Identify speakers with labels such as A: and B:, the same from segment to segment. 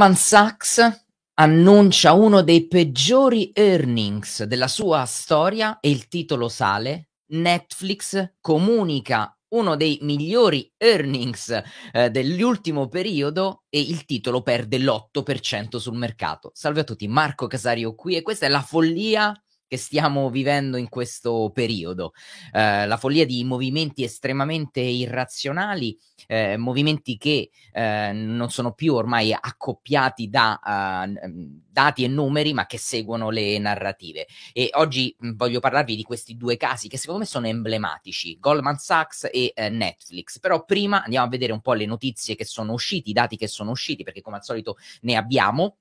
A: Goldman Sachs annuncia uno dei peggiori earnings della sua storia e il titolo sale. Netflix comunica uno dei migliori earnings eh, dell'ultimo periodo e il titolo perde l'8% sul mercato. Salve a tutti, Marco Casario qui e questa è la follia che stiamo vivendo in questo periodo. Eh, la follia di movimenti estremamente irrazionali, eh, movimenti che eh, non sono più ormai accoppiati da uh, dati e numeri, ma che seguono le narrative. E oggi voglio parlarvi di questi due casi che secondo me sono emblematici, Goldman Sachs e eh, Netflix. Però prima andiamo a vedere un po' le notizie che sono uscite, i dati che sono usciti, perché come al solito ne abbiamo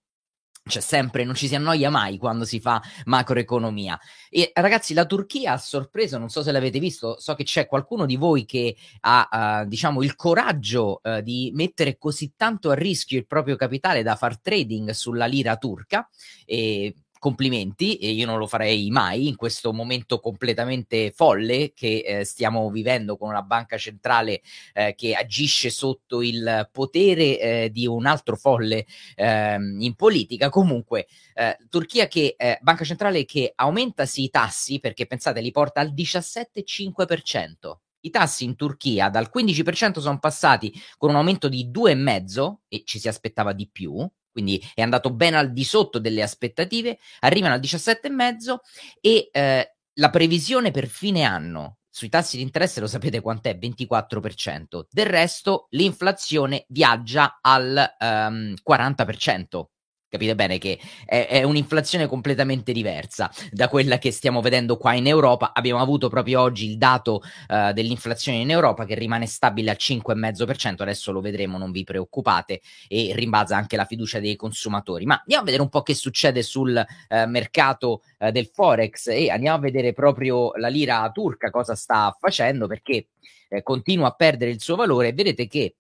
A: c'è sempre, non ci si annoia mai quando si fa macroeconomia. E ragazzi, la Turchia ha sorpreso, non so se l'avete visto, so che c'è qualcuno di voi che ha, uh, diciamo, il coraggio uh, di mettere così tanto a rischio il proprio capitale da far trading sulla lira turca. E complimenti, e io non lo farei mai in questo momento completamente folle che eh, stiamo vivendo con una banca centrale eh, che agisce sotto il potere eh, di un altro folle ehm, in politica. Comunque, eh, Turchia che eh, banca centrale che aumenta sì i tassi perché pensate li porta al 17,5%. I tassi in Turchia dal 15% sono passati con un aumento di 2,5% e ci si aspettava di più, quindi è andato ben al di sotto delle aspettative, arrivano al 17,5 e eh, la previsione per fine anno sui tassi di interesse lo sapete quant'è? 24%. Del resto l'inflazione viaggia al um, ehm, 40%. Capite bene che è, è, un'inflazione completamente diversa da quella che stiamo vedendo qua in Europa. Abbiamo avuto proprio oggi il dato uh, dell'inflazione in Europa che rimane stabile al 5,5%, adesso lo vedremo, non vi preoccupate, e rimbalza anche la fiducia dei consumatori. Ma andiamo a vedere un po' che succede sul uh, mercato uh, del Forex e andiamo a vedere proprio la lira turca cosa sta facendo perché eh, continua a perdere il suo valore. Vedete che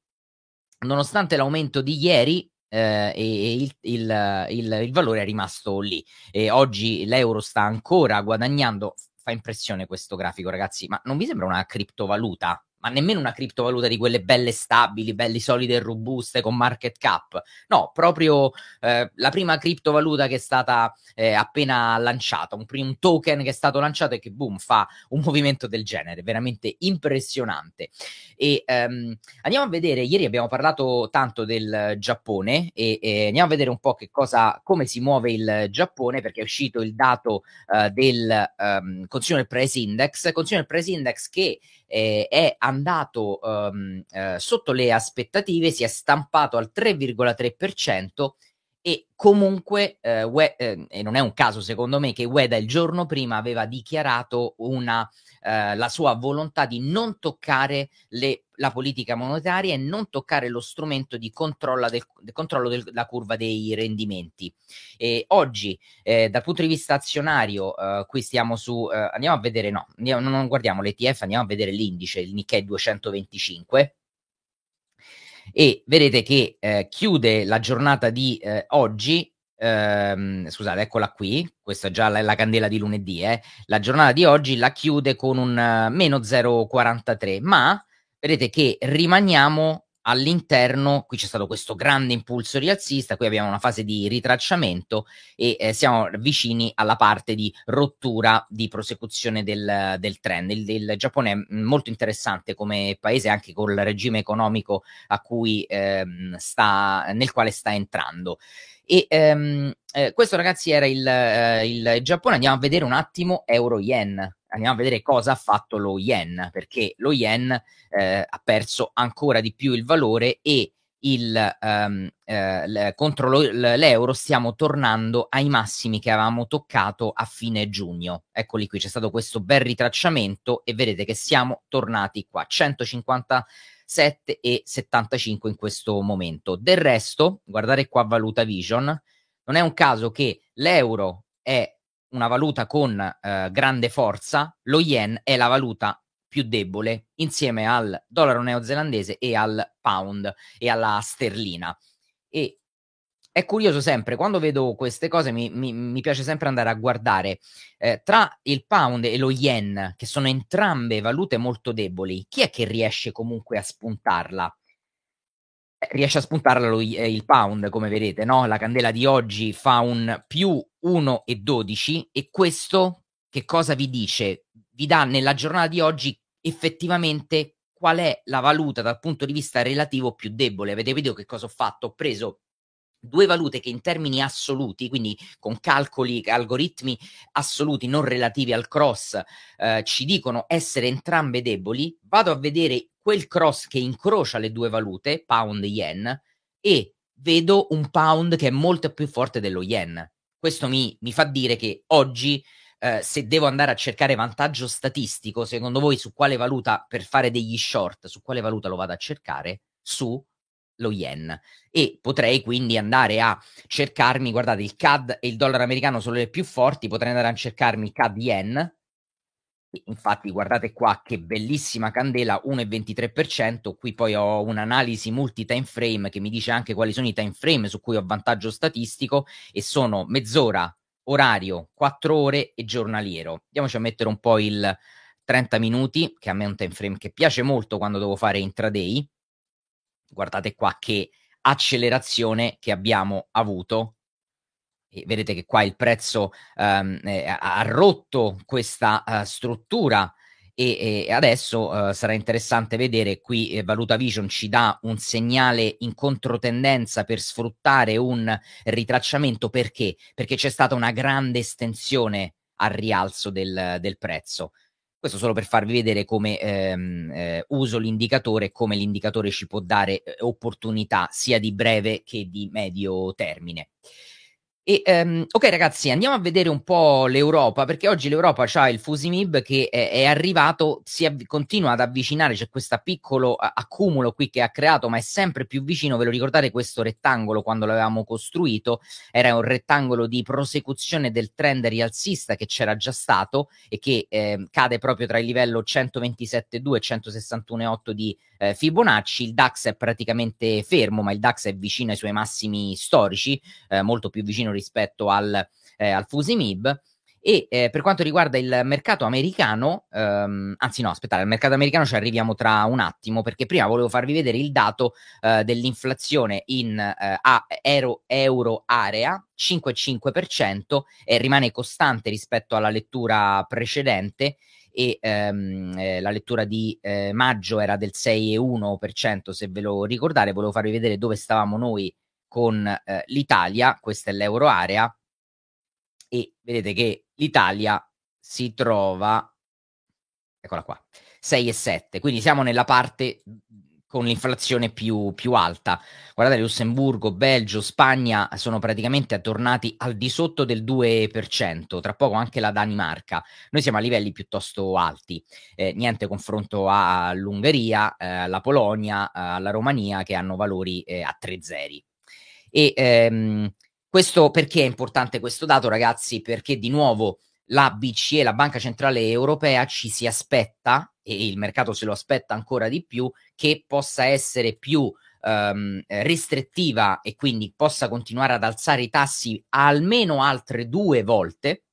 A: nonostante l'aumento di ieri, eh, e, il, il, il, il, valore è rimasto lì. E oggi l'euro sta ancora guadagnando. Fa impressione questo grafico, ragazzi, ma non vi sembra una criptovaluta? Ma nemmeno una criptovaluta di quelle belle stabili, belle solide e robuste con market cap. No, proprio eh, la prima criptovaluta che è stata eh, appena lanciata, un, un, token che è stato lanciato e che boom fa un movimento del genere, veramente impressionante. E ehm, andiamo a vedere, ieri abbiamo parlato tanto del Giappone e, e, andiamo a vedere un po' che cosa, come si muove il Giappone perché è uscito il dato uh, del um, Consumer Price Index, Consumer Price Index che eh, è andato um, eh, sotto le aspettative, si è stampato al 3,3% e comunque, eh, we- eh, e non è un caso secondo me, che Ueda il giorno prima aveva dichiarato una, eh, la sua volontà di non toccare le, la politica monetaria e non toccare lo strumento di controllo, del, del controllo della curva dei rendimenti. E oggi, eh, dal punto di vista azionario, eh, qui stiamo su, eh, andiamo a vedere, no, andiamo, non guardiamo l'ETF, andiamo a vedere l'indice, il Nikkei 225 e vedete che eh, chiude la giornata di eh, oggi. Ehm, scusate, eccola qui. Questa è già la, la candela di lunedì. Eh. La giornata di oggi la chiude con un uh, meno 0,43, ma vedete che rimaniamo all'interno, qui c'è stato questo grande impulso rialzista, qui abbiamo una fase di ritracciamento e eh, siamo vicini alla parte di rottura di prosecuzione del, del trend. Il, il, Giappone è molto interessante come paese anche col regime economico cui, ehm, sta, nel quale sta entrando. E ehm, eh, questo ragazzi era il, eh, il Giappone, andiamo a vedere un attimo euro-yen andiamo a vedere cosa ha fatto lo yen, perché lo yen eh, ha perso ancora di più il valore e il, um, eh, contro lo, l'euro stiamo tornando ai massimi che avevamo toccato a fine giugno. Eccoli qui, c'è stato questo bel ritracciamento e vedete che siamo tornati qua, 157 e 75 in questo momento. Del resto, guardate qua Valuta Vision, non è un caso che l'euro è una valuta con eh, grande forza, lo yen è la valuta più debole insieme al dollaro neozelandese e al pound e alla sterlina. E è curioso sempre, quando vedo queste cose mi, mi, mi piace sempre andare a guardare eh, tra il pound e lo yen, che sono entrambe valute molto deboli, chi è che riesce comunque a spuntarla? eh, riesce a spuntare lo, eh, il pound, come vedete, no? La candela di oggi fa un più 1,12 e questo che cosa vi dice? Vi dà nella giornata di oggi effettivamente qual è la valuta dal punto di vista relativo più debole. Avete visto che cosa ho fatto? Ho preso due valute che in termini assoluti, quindi con calcoli, algoritmi assoluti non relativi al cross, eh, ci dicono essere entrambe deboli, vado a vedere quel cross che incrocia le due valute, pound yen, e vedo un pound che è molto più forte dello yen. Questo mi, mi fa dire che oggi, eh, se devo andare a cercare vantaggio statistico, secondo voi su quale valuta per fare degli short, su quale valuta lo vado a cercare? Su lo yen e potrei quindi andare a cercarmi, guardate, il CAD e il dollaro americano sono le più forti, potrei andare a cercarmi CAD yen. Infatti, guardate qua che bellissima candela, 1,23%. Qui poi ho un'analisi multi-time frame che mi dice anche quali sono i time frame su cui ho vantaggio statistico e sono mezz'ora, orario, 4 ore e giornaliero. Andiamoci a mettere un po' il 30 minuti, che a me è un time frame che piace molto quando devo fare intraday guardate qua che accelerazione che abbiamo avuto. E vedete che qua il prezzo um, eh, ha rotto questa uh, struttura e, e adesso uh, sarà interessante vedere qui eh, Valuta Vision ci dà un segnale in controtendenza per sfruttare un ritracciamento perché? Perché c'è stata una grande estensione al rialzo del, del prezzo. Questo solo per farvi vedere come ehm, eh, uso l'indicatore e come l'indicatore ci può dare eh, opportunità sia di breve che di medio termine. E, um, ok ragazzi, andiamo a vedere un po' l'Europa, perché oggi l'Europa ha il Fusimib che è, è arrivato, si avv- continua ad avvicinare, c'è questo piccolo accumulo qui che ha creato, ma è sempre più vicino, ve lo ricordate questo rettangolo quando l'avevamo costruito? Era un rettangolo di prosecuzione del trend rialzista che c'era già stato e che eh, cade proprio tra il livello 127,2 e 161,8 di eh, Fibonacci. Il DAX è praticamente fermo, ma il DAX è vicino ai suoi massimi storici, eh, molto più vicino rispetto al, eh, al Fusimib. E eh, per quanto riguarda il mercato americano, ehm, anzi no, aspettate, al mercato americano ci arriviamo tra un attimo perché prima volevo farvi vedere il dato eh, dell'inflazione in eh, euro, area, 5,5% e rimane costante rispetto alla lettura precedente e ehm, eh, la lettura di eh, maggio era del 6,1% se ve lo ricordate, volevo farvi vedere dove stavamo noi con eh, l'Italia, questa è l'euro area, e vedete che l'Italia si trova, eccola qua, 6,7, quindi siamo nella parte con l'inflazione più, più, alta. Guardate, Lussemburgo, Belgio, Spagna sono praticamente tornati al di sotto del 2%, tra poco anche la Danimarca. Noi siamo a livelli piuttosto alti, eh, niente confronto all'Ungheria, eh, alla Polonia, eh, alla Romania che hanno valori eh, a 3 zeri. E ehm, questo perché è importante questo dato, ragazzi? Perché di nuovo la BCE, la Banca Centrale Europea, ci si aspetta, e il mercato se lo aspetta ancora di più, che possa essere più um, restrittiva e quindi possa continuare ad alzare i tassi almeno altre due volte.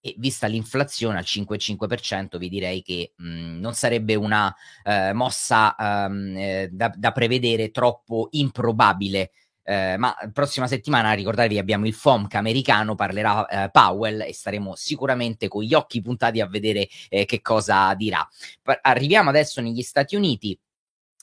A: E vista l'inflazione al 5,5%, vi direi che mh, non sarebbe una uh, mossa um, eh, da, da prevedere troppo improbabile eh, ma prossima settimana ricordatevi abbiamo il FOMC americano, parlerà eh, Powell e staremo sicuramente con gli occhi puntati a vedere eh, che cosa dirà. Pa- arriviamo adesso negli Stati Uniti.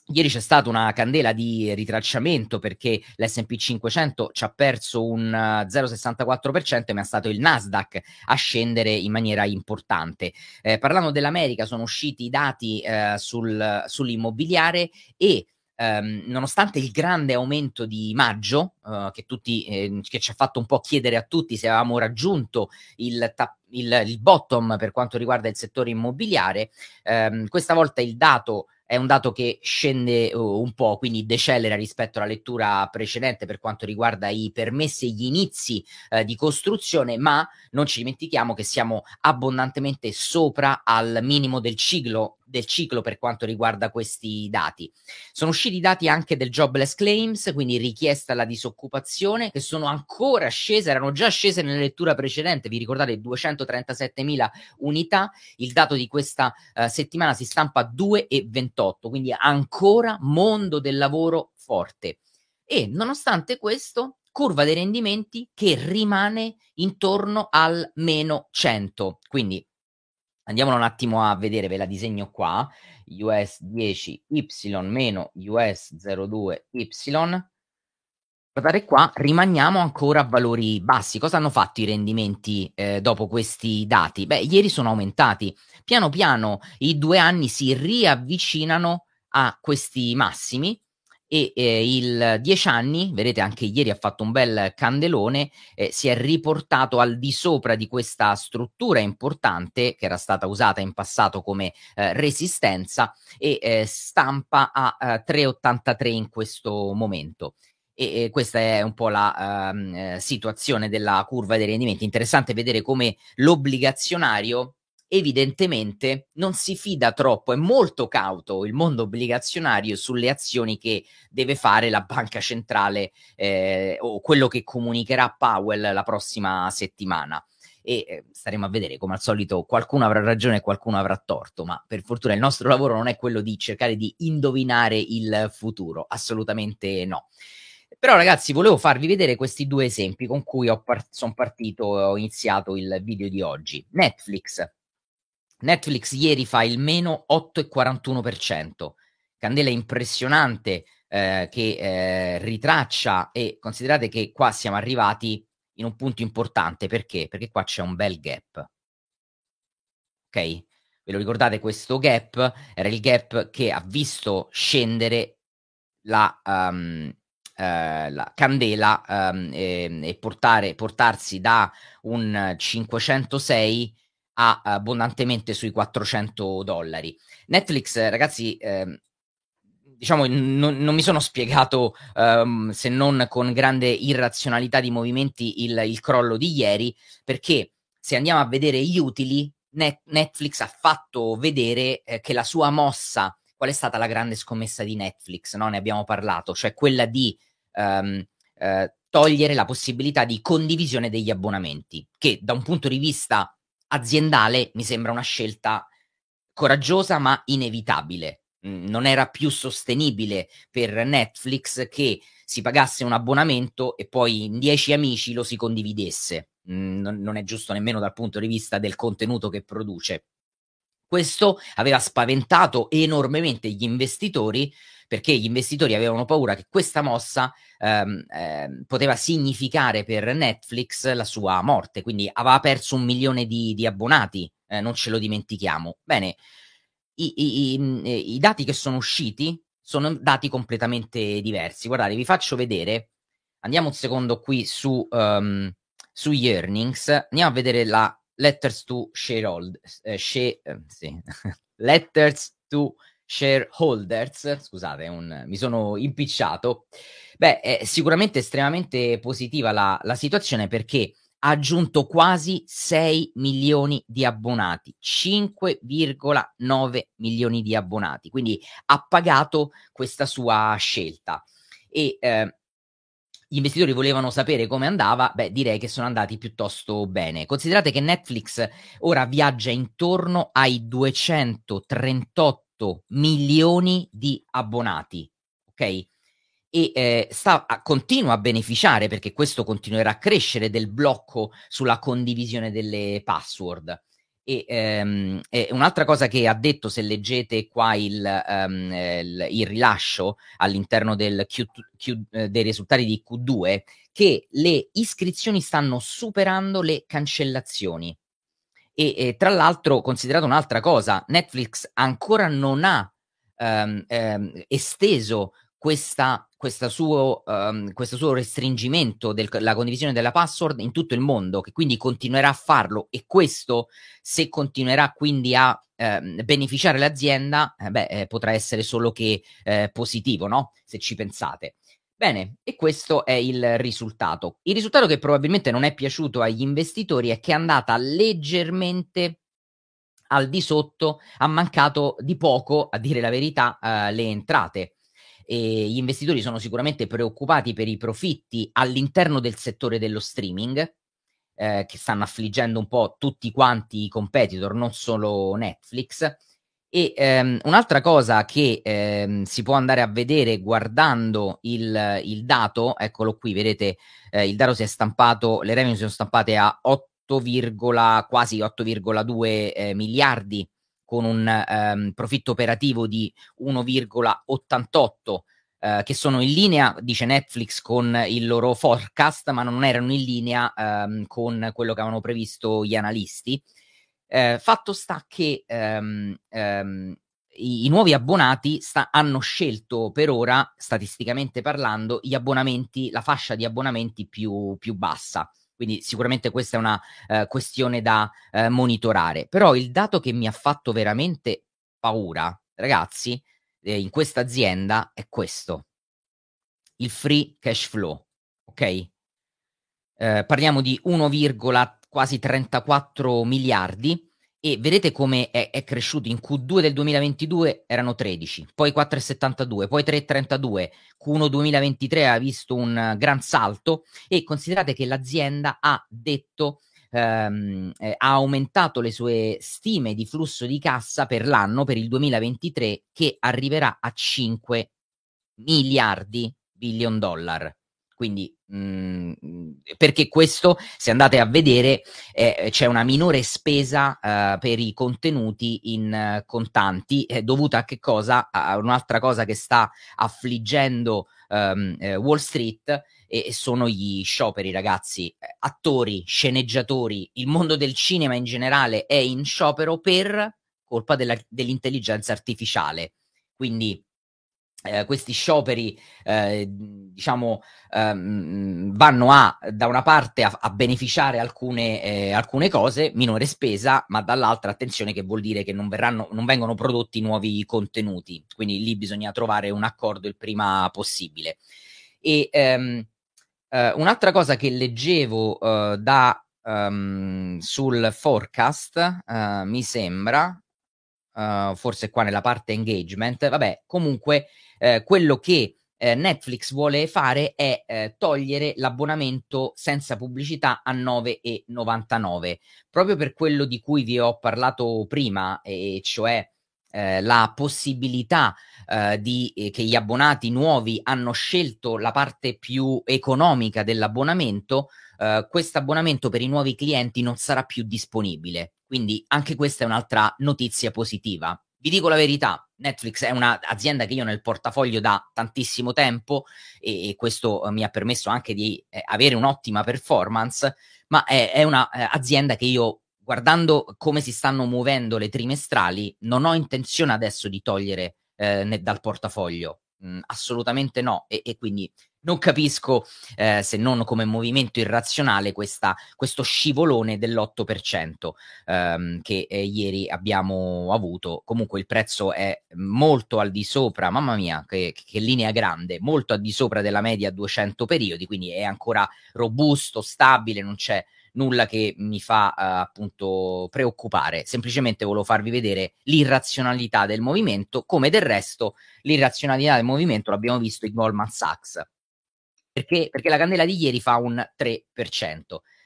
A: Ieri c'è stata una candela di ritracciamento perché l'SP 500 ci ha perso un 0,64%, ma è stato il Nasdaq a scendere in maniera importante. Eh, parlando dell'America, sono usciti i dati eh, sul, sull'immobiliare e ehm, nonostante il grande aumento di maggio, eh, che, tutti, eh, che ci ha fatto un po' chiedere a tutti se avevamo raggiunto il, ta- il, il bottom per quanto riguarda il settore immobiliare, ehm, questa volta il dato è un dato che scende uh, un po', quindi decelera rispetto alla lettura precedente per quanto riguarda i permessi e gli inizi uh, di costruzione, ma non ci dimentichiamo che siamo abbondantemente sopra al minimo del ciclo del ciclo per quanto riguarda questi dati. Sono usciti i dati anche del jobless claims, quindi richiesta alla disoccupazione, che sono ancora scese, erano già scese nella lettura precedente, vi ricordate 237.000 unità, il dato di questa uh, settimana si stampa a 2,28, quindi ancora mondo del lavoro forte. e nonostante questo curva dei rendimenti che rimane intorno al meno 100. Quindi andiamo un attimo a vedere, ve la disegno qua, US 10 Y meno US 02 Y. Guardate qua, rimaniamo ancora a valori bassi. Cosa hanno fatto i rendimenti eh, dopo questi dati? Beh, ieri sono aumentati. Piano piano i due anni si riavvicinano a questi massimi e eh, il 10 anni, vedete anche ieri ha fatto un bel candelone, eh, si è riportato al di sopra di questa struttura importante che era stata usata in passato come eh, resistenza e eh, stampa a 3,83 eh, in questo momento. E, e, questa è un po' la uh, situazione della curva dei rendimenti. Interessante vedere come l'obbligazionario evidentemente non si fida troppo, è molto cauto il mondo obbligazionario sulle azioni che deve fare la banca centrale eh, o quello che comunicherà Powell la prossima settimana. E eh, staremo a vedere, come al solito, qualcuno avrà ragione e qualcuno avrà torto, ma per fortuna il nostro lavoro non è quello di cercare di indovinare il futuro, assolutamente no. Però ragazzi, volevo farvi vedere questi due esempi con cui par- sono partito ho iniziato il video di oggi. Netflix, Netflix ieri fa il meno 8,41%. Candela impressionante eh, che eh, ritraccia e considerate che qua siamo arrivati in un punto importante perché? Perché qua c'è un bel gap. Ok? Ve lo ricordate questo gap? Era il gap che ha visto scendere la, um, uh, la candela um, e, e portare, portarsi da un 506 a abbondantemente sui 400 dollari. Netflix, ragazzi, eh, diciamo, non, non, mi sono spiegato, um, se non con grande irrazionalità di movimenti, il, il, crollo di ieri, perché se andiamo a vedere gli utili, Net, Netflix ha fatto vedere eh, che la sua mossa, qual è stata la grande scommessa di Netflix, no? ne abbiamo parlato, cioè quella di um, eh, togliere la possibilità di condivisione degli abbonamenti, che da un punto di vista aziendale mi sembra una scelta coraggiosa ma inevitabile. Mm, non era più sostenibile per Netflix che si pagasse un abbonamento e poi in dieci amici lo si condividesse. Mm, non, non è giusto nemmeno dal punto di vista del contenuto che produce. Questo aveva spaventato enormemente gli investitori perché gli investitori avevano paura che questa mossa ehm, eh, poteva significare per Netflix la sua morte, quindi aveva perso un milione di, di abbonati, eh, non ce lo dimentichiamo. Bene, i, i, i, i, dati che sono usciti sono dati completamente diversi. Guardate, vi faccio vedere, andiamo un secondo qui su, um, sugli earnings, andiamo a vedere la letters to sharehold, eh, share, eh, sì. letters to shareholders, scusate, un, mi sono impicciato, beh, è sicuramente estremamente positiva la, la situazione perché ha aggiunto quasi 6 milioni di abbonati, 5,9 milioni di abbonati, quindi ha pagato questa sua scelta. E eh, gli investitori volevano sapere come andava, beh, direi che sono andati piuttosto bene. Considerate che Netflix ora viaggia intorno ai 238 milioni di abbonati, ok? E eh, sta, continua a beneficiare perché questo continuerà a crescere del blocco sulla condivisione delle password. E, ehm, e, un'altra cosa che ha detto, se leggete qua il, um, il, il rilascio all'interno del Q, Q, eh, dei risultati di Q2, che le iscrizioni stanno superando le cancellazioni. E, e tra l'altro, considerato un'altra cosa, Netflix ancora non ha um, um, esteso questa questo suo, um, questo suo restringimento della condivisione della password in tutto il mondo, che quindi continuerà a farlo e questo, se continuerà quindi a eh, beneficiare l'azienda, eh beh, eh, potrà essere solo che eh, positivo, no? Se ci pensate. Bene, e questo è il risultato. Il risultato che probabilmente non è piaciuto agli investitori è che è andata leggermente al di sotto, ha mancato di poco, a dire la verità, uh, le entrate e gli investitori sono sicuramente preoccupati per i profitti all'interno del settore dello streaming, eh, che stanno affliggendo un po' tutti quanti i competitor, non solo Netflix. E ehm, un'altra cosa che ehm, si può andare a vedere guardando il, il dato, eccolo qui, vedete eh, il dato si è stampato, le revenue sono stampate a 8, quasi 8,2 eh, miliardi con un ehm, profitto operativo di 1,88 eh, che sono in linea, dice Netflix, con il loro forecast, ma non erano in linea ehm, con quello che avevano previsto gli analisti. Eh, fatto sta che ehm, ehm, i, i, nuovi abbonati sta, hanno scelto per ora, statisticamente parlando, gli abbonamenti, la fascia di abbonamenti più, più bassa. Quindi sicuramente questa è una eh, questione da eh, monitorare. Però il dato che mi ha fatto veramente paura, ragazzi, eh, in questa azienda è questo. Il free cash flow, ok? Eh, parliamo di 1, quasi 34 miliardi e vedete come è, è, cresciuto. In Q2 del 2022 erano 13, poi 4,72, poi 3,32, Q1 2023 ha visto un gran salto e considerate che l'azienda ha detto ehm, eh, ha aumentato le sue stime di flusso di cassa per l'anno per il 2023 che arriverà a 5 miliardi billion dollar quindi, mh, mm, perché questo, se andate a vedere, eh, c'è una minore spesa eh, per i contenuti in uh, contanti, eh, dovuta a che cosa? A un'altra cosa che sta affliggendo um, Wall Street e, sono gli scioperi, ragazzi. Eh, attori, sceneggiatori, il mondo del cinema in generale è in sciopero per colpa della, dell'intelligenza artificiale. Quindi eh, questi scioperi eh, diciamo ehm, vanno a da una parte a, a beneficiare alcune, eh, alcune, cose minore spesa ma dall'altra attenzione che vuol dire che non, verranno, non vengono prodotti nuovi contenuti. Quindi lì bisogna trovare un accordo il prima possibile. E ehm, eh, un'altra cosa che leggevo eh, da um, sul forecast eh, mi sembra forse qua nella parte engagement vabbè comunque eh, quello che eh, Netflix vuole fare è eh, togliere l'abbonamento senza pubblicità a 9,99, proprio per quello di cui vi ho parlato prima, e cioè eh, la possibilità eh, di, eh, che gli abbonati nuovi hanno scelto la parte più economica dell'abbonamento, eh, questo abbonamento per i nuovi clienti non sarà più disponibile. Quindi anche questa è un'altra notizia positiva. Vi dico la verità, Netflix è un'azienda che io ho nel portafoglio da tantissimo tempo e, e questo eh, mi ha permesso anche di eh, avere un'ottima performance, ma è, è un'azienda eh, che io guardando come si stanno muovendo le trimestrali non ho intenzione adesso di togliere eh, dal portafoglio, mm, assolutamente no. E, e quindi non capisco, eh, se non come movimento irrazionale, questa, questo scivolone dell'8% ehm, che eh, ieri abbiamo avuto. Comunque il prezzo è molto al di sopra, mamma mia, che, che linea grande, molto al di sopra della media 200 periodi, quindi è ancora robusto, stabile, non c'è nulla che mi fa uh, appunto preoccupare, semplicemente volevo farvi vedere l'irrazionalità del movimento, come del resto l'irrazionalità del movimento l'abbiamo visto in Goldman Sachs. Perché? Perché la candela di ieri fa un 3%.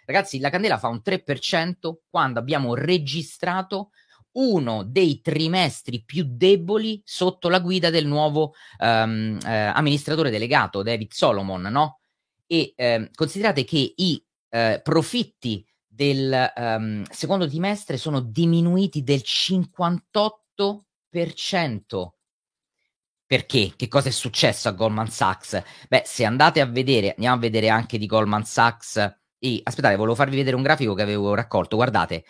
A: Ragazzi, la candela fa un 3% quando abbiamo registrato uno dei trimestri più deboli sotto la guida del nuovo um, eh, amministratore delegato David Solomon, no? E eh, considerate che i eh, profitti del um, secondo trimestre sono diminuiti del 58%. Perché? Che cosa è successo a Goldman Sachs? Beh, se andate a vedere, andiamo a vedere anche di Goldman Sachs. E, aspettate, volevo farvi vedere un grafico che avevo raccolto. Guardate,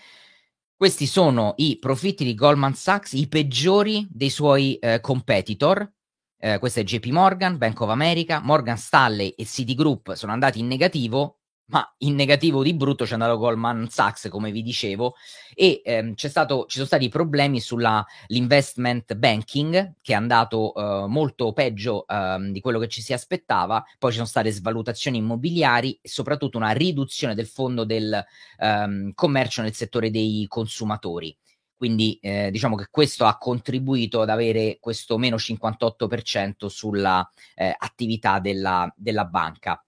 A: questi sono i profitti di Goldman Sachs, i peggiori dei suoi eh, competitor. Eh, questo è JP Morgan, Bank of America, Morgan Stanley e Citigroup sono andati in negativo ma in negativo di brutto c'è andato Goldman Sachs, come vi dicevo, e ehm, stato, ci sono stati problemi sull'investment banking, che è andato eh, molto peggio eh, di quello che ci si aspettava, poi ci sono state svalutazioni immobiliari e soprattutto una riduzione del fondo del ehm, commercio nel settore dei consumatori. Quindi eh, diciamo che questo ha contribuito ad avere questo meno 58% sulla eh, della, della banca.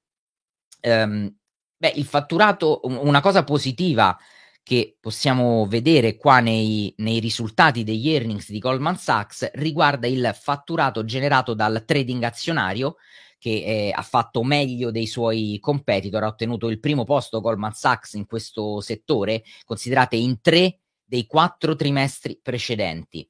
A: Um, Beh, il fatturato, una cosa positiva che possiamo vedere qua nei, nei, risultati degli earnings di Goldman Sachs riguarda il fatturato generato dal trading azionario che eh, ha fatto meglio dei suoi competitor, ha ottenuto il primo posto Goldman Sachs in questo settore, considerate in tre dei quattro trimestri precedenti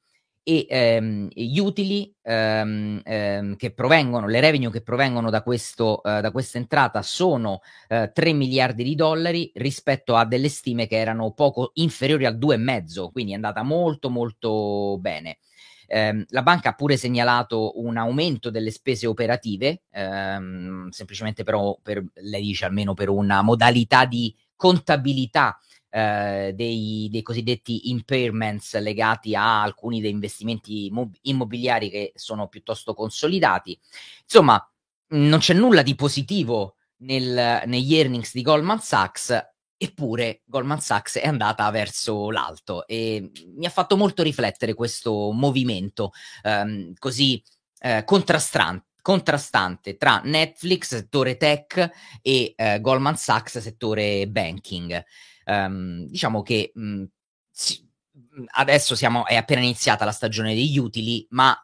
A: e ehm, gli utili ehm, ehm, che provengono, le revenue che provengono da, questo, eh, da questa entrata sono eh, 3 miliardi di dollari rispetto a delle stime che erano poco inferiori al 2,5, quindi è andata molto molto bene. Eh, la banca ha pure segnalato un aumento delle spese operative, ehm, semplicemente però per, lei dice almeno per una modalità di contabilità eh, dei, dei, cosiddetti impairments legati a alcuni dei investimenti immobiliari che sono piuttosto consolidati. Insomma, non c'è nulla di positivo nel, negli earnings di Goldman Sachs, eppure Goldman Sachs è andata verso l'alto e mi ha fatto molto riflettere questo movimento ehm, così eh, contrastante contrastante tra Netflix, settore tech, e eh, Goldman Sachs, settore banking um, diciamo che mh, mhmm, si, mhmm, adesso siamo, è appena iniziata la stagione degli utili, ma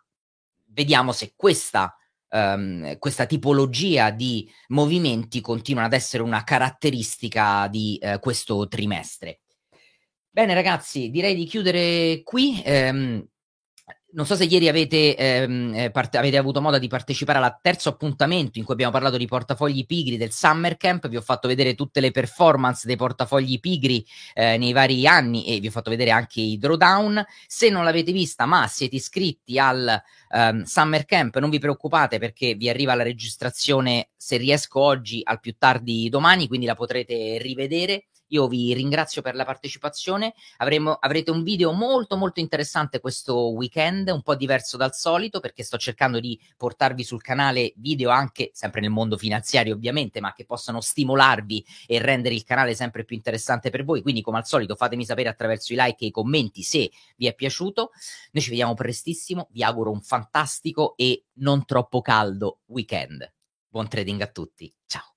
A: vediamo se questa, um, questa tipologia di movimenti continuano ad essere una caratteristica di uh, questo trimestre. Bene ragazzi, direi di chiudere qui. Um, non so se ieri avete, ehm, eh, parte- avete, avuto modo di partecipare al terzo appuntamento in cui abbiamo parlato di portafogli pigri del Summer Camp, vi ho fatto vedere tutte le performance dei portafogli pigri eh, nei vari anni e vi ho fatto vedere anche i drawdown. Se non l'avete vista ma siete iscritti al um, Summer Camp, non vi preoccupate perché vi arriva la registrazione se riesco oggi al più tardi domani, quindi la potrete rivedere. Io vi ringrazio per la partecipazione. Avremo, avrete un video molto molto interessante questo weekend, un po' diverso dal solito perché sto cercando di portarvi sul canale video anche sempre nel mondo finanziario ovviamente, ma che possano stimolarvi e rendere il canale sempre più interessante per voi. Quindi come al solito fatemi sapere attraverso i like e i commenti se vi è piaciuto. Noi ci vediamo prestissimo, vi auguro un fantastico e non troppo caldo weekend. Buon trading a tutti. Ciao.